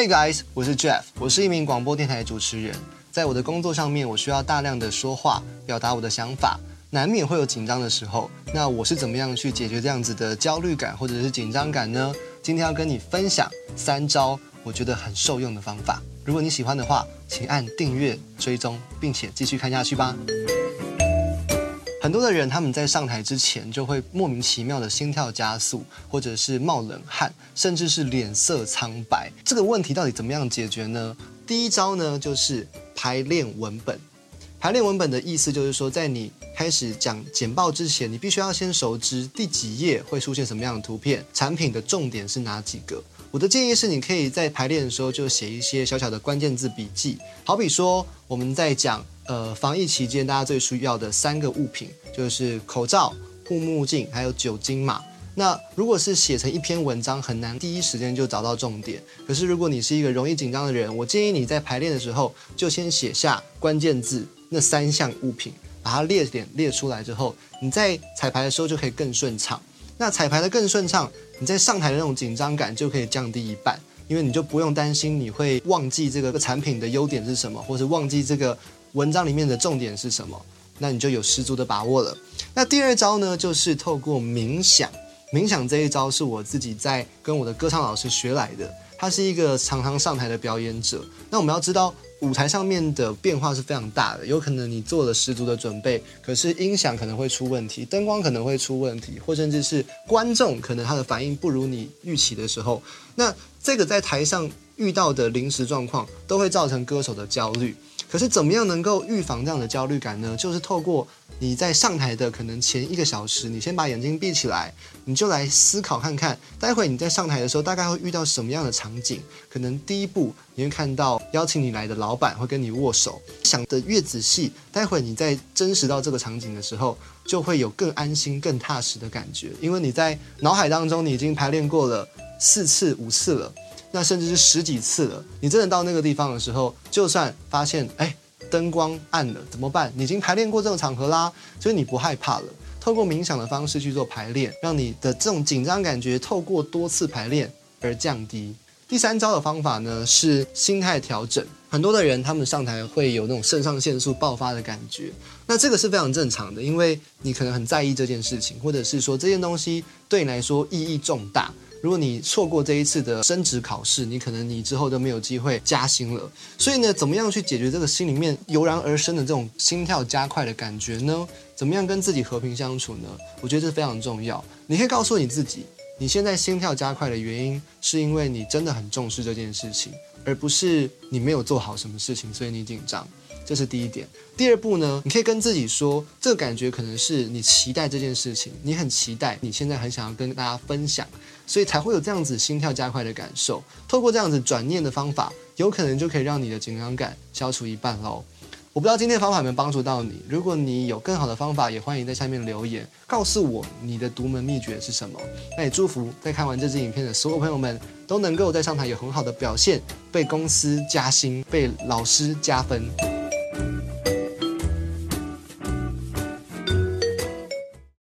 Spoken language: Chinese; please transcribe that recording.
Hey guys，我是 Jeff，我是一名广播电台主持人。在我的工作上面，我需要大量的说话，表达我的想法，难免会有紧张的时候。那我是怎么样去解决这样子的焦虑感或者是紧张感呢？今天要跟你分享三招我觉得很受用的方法。如果你喜欢的话，请按订阅、追踪，并且继续看下去吧。很多的人他们在上台之前就会莫名其妙的心跳加速，或者是冒冷汗，甚至是脸色苍白。这个问题到底怎么样解决呢？第一招呢就是排练文本。排练文本的意思就是说，在你开始讲简报之前，你必须要先熟知第几页会出现什么样的图片，产品的重点是哪几个。我的建议是，你可以在排练的时候就写一些小小的关键字笔记，好比说我们在讲。呃，防疫期间大家最需要的三个物品就是口罩、护目镜，还有酒精嘛。那如果是写成一篇文章，很难第一时间就找到重点。可是如果你是一个容易紧张的人，我建议你在排练的时候就先写下关键字那三项物品，把它列点列出来之后，你在彩排的时候就可以更顺畅。那彩排的更顺畅，你在上台的那种紧张感就可以降低一半，因为你就不用担心你会忘记这个产品的优点是什么，或是忘记这个。文章里面的重点是什么？那你就有十足的把握了。那第二招呢，就是透过冥想。冥想这一招是我自己在跟我的歌唱老师学来的。他是一个常常上台的表演者。那我们要知道，舞台上面的变化是非常大的。有可能你做了十足的准备，可是音响可能会出问题，灯光可能会出问题，或甚至是观众可能他的反应不如你预期的时候，那这个在台上遇到的临时状况，都会造成歌手的焦虑。可是怎么样能够预防这样的焦虑感呢？就是透过你在上台的可能前一个小时，你先把眼睛闭起来，你就来思考看看，待会你在上台的时候大概会遇到什么样的场景。可能第一步你会看到邀请你来的老板会跟你握手，想的越仔细，待会你在真实到这个场景的时候，就会有更安心、更踏实的感觉，因为你在脑海当中你已经排练过了四次、五次了。那甚至是十几次了，你真的到那个地方的时候，就算发现哎灯光暗了怎么办？你已经排练过这种场合啦，所以你不害怕了。透过冥想的方式去做排练，让你的这种紧张感觉透过多次排练而降低。第三招的方法呢是心态调整。很多的人他们上台会有那种肾上腺素爆发的感觉，那这个是非常正常的，因为你可能很在意这件事情，或者是说这件东西对你来说意义重大。如果你错过这一次的升职考试，你可能你之后都没有机会加薪了。所以呢，怎么样去解决这个心里面油然而生的这种心跳加快的感觉呢？怎么样跟自己和平相处呢？我觉得这非常重要。你可以告诉你自己，你现在心跳加快的原因是因为你真的很重视这件事情，而不是你没有做好什么事情，所以你紧张。这是第一点。第二步呢，你可以跟自己说，这个感觉可能是你期待这件事情，你很期待，你现在很想要跟大家分享，所以才会有这样子心跳加快的感受。透过这样子转念的方法，有可能就可以让你的紧张感消除一半喽。我不知道今天的方法有没有帮助到你。如果你有更好的方法，也欢迎在下面留言告诉我你的独门秘诀是什么。那也祝福在看完这支影片的所有朋友们都能够在上台有很好的表现，被公司加薪，被老师加分。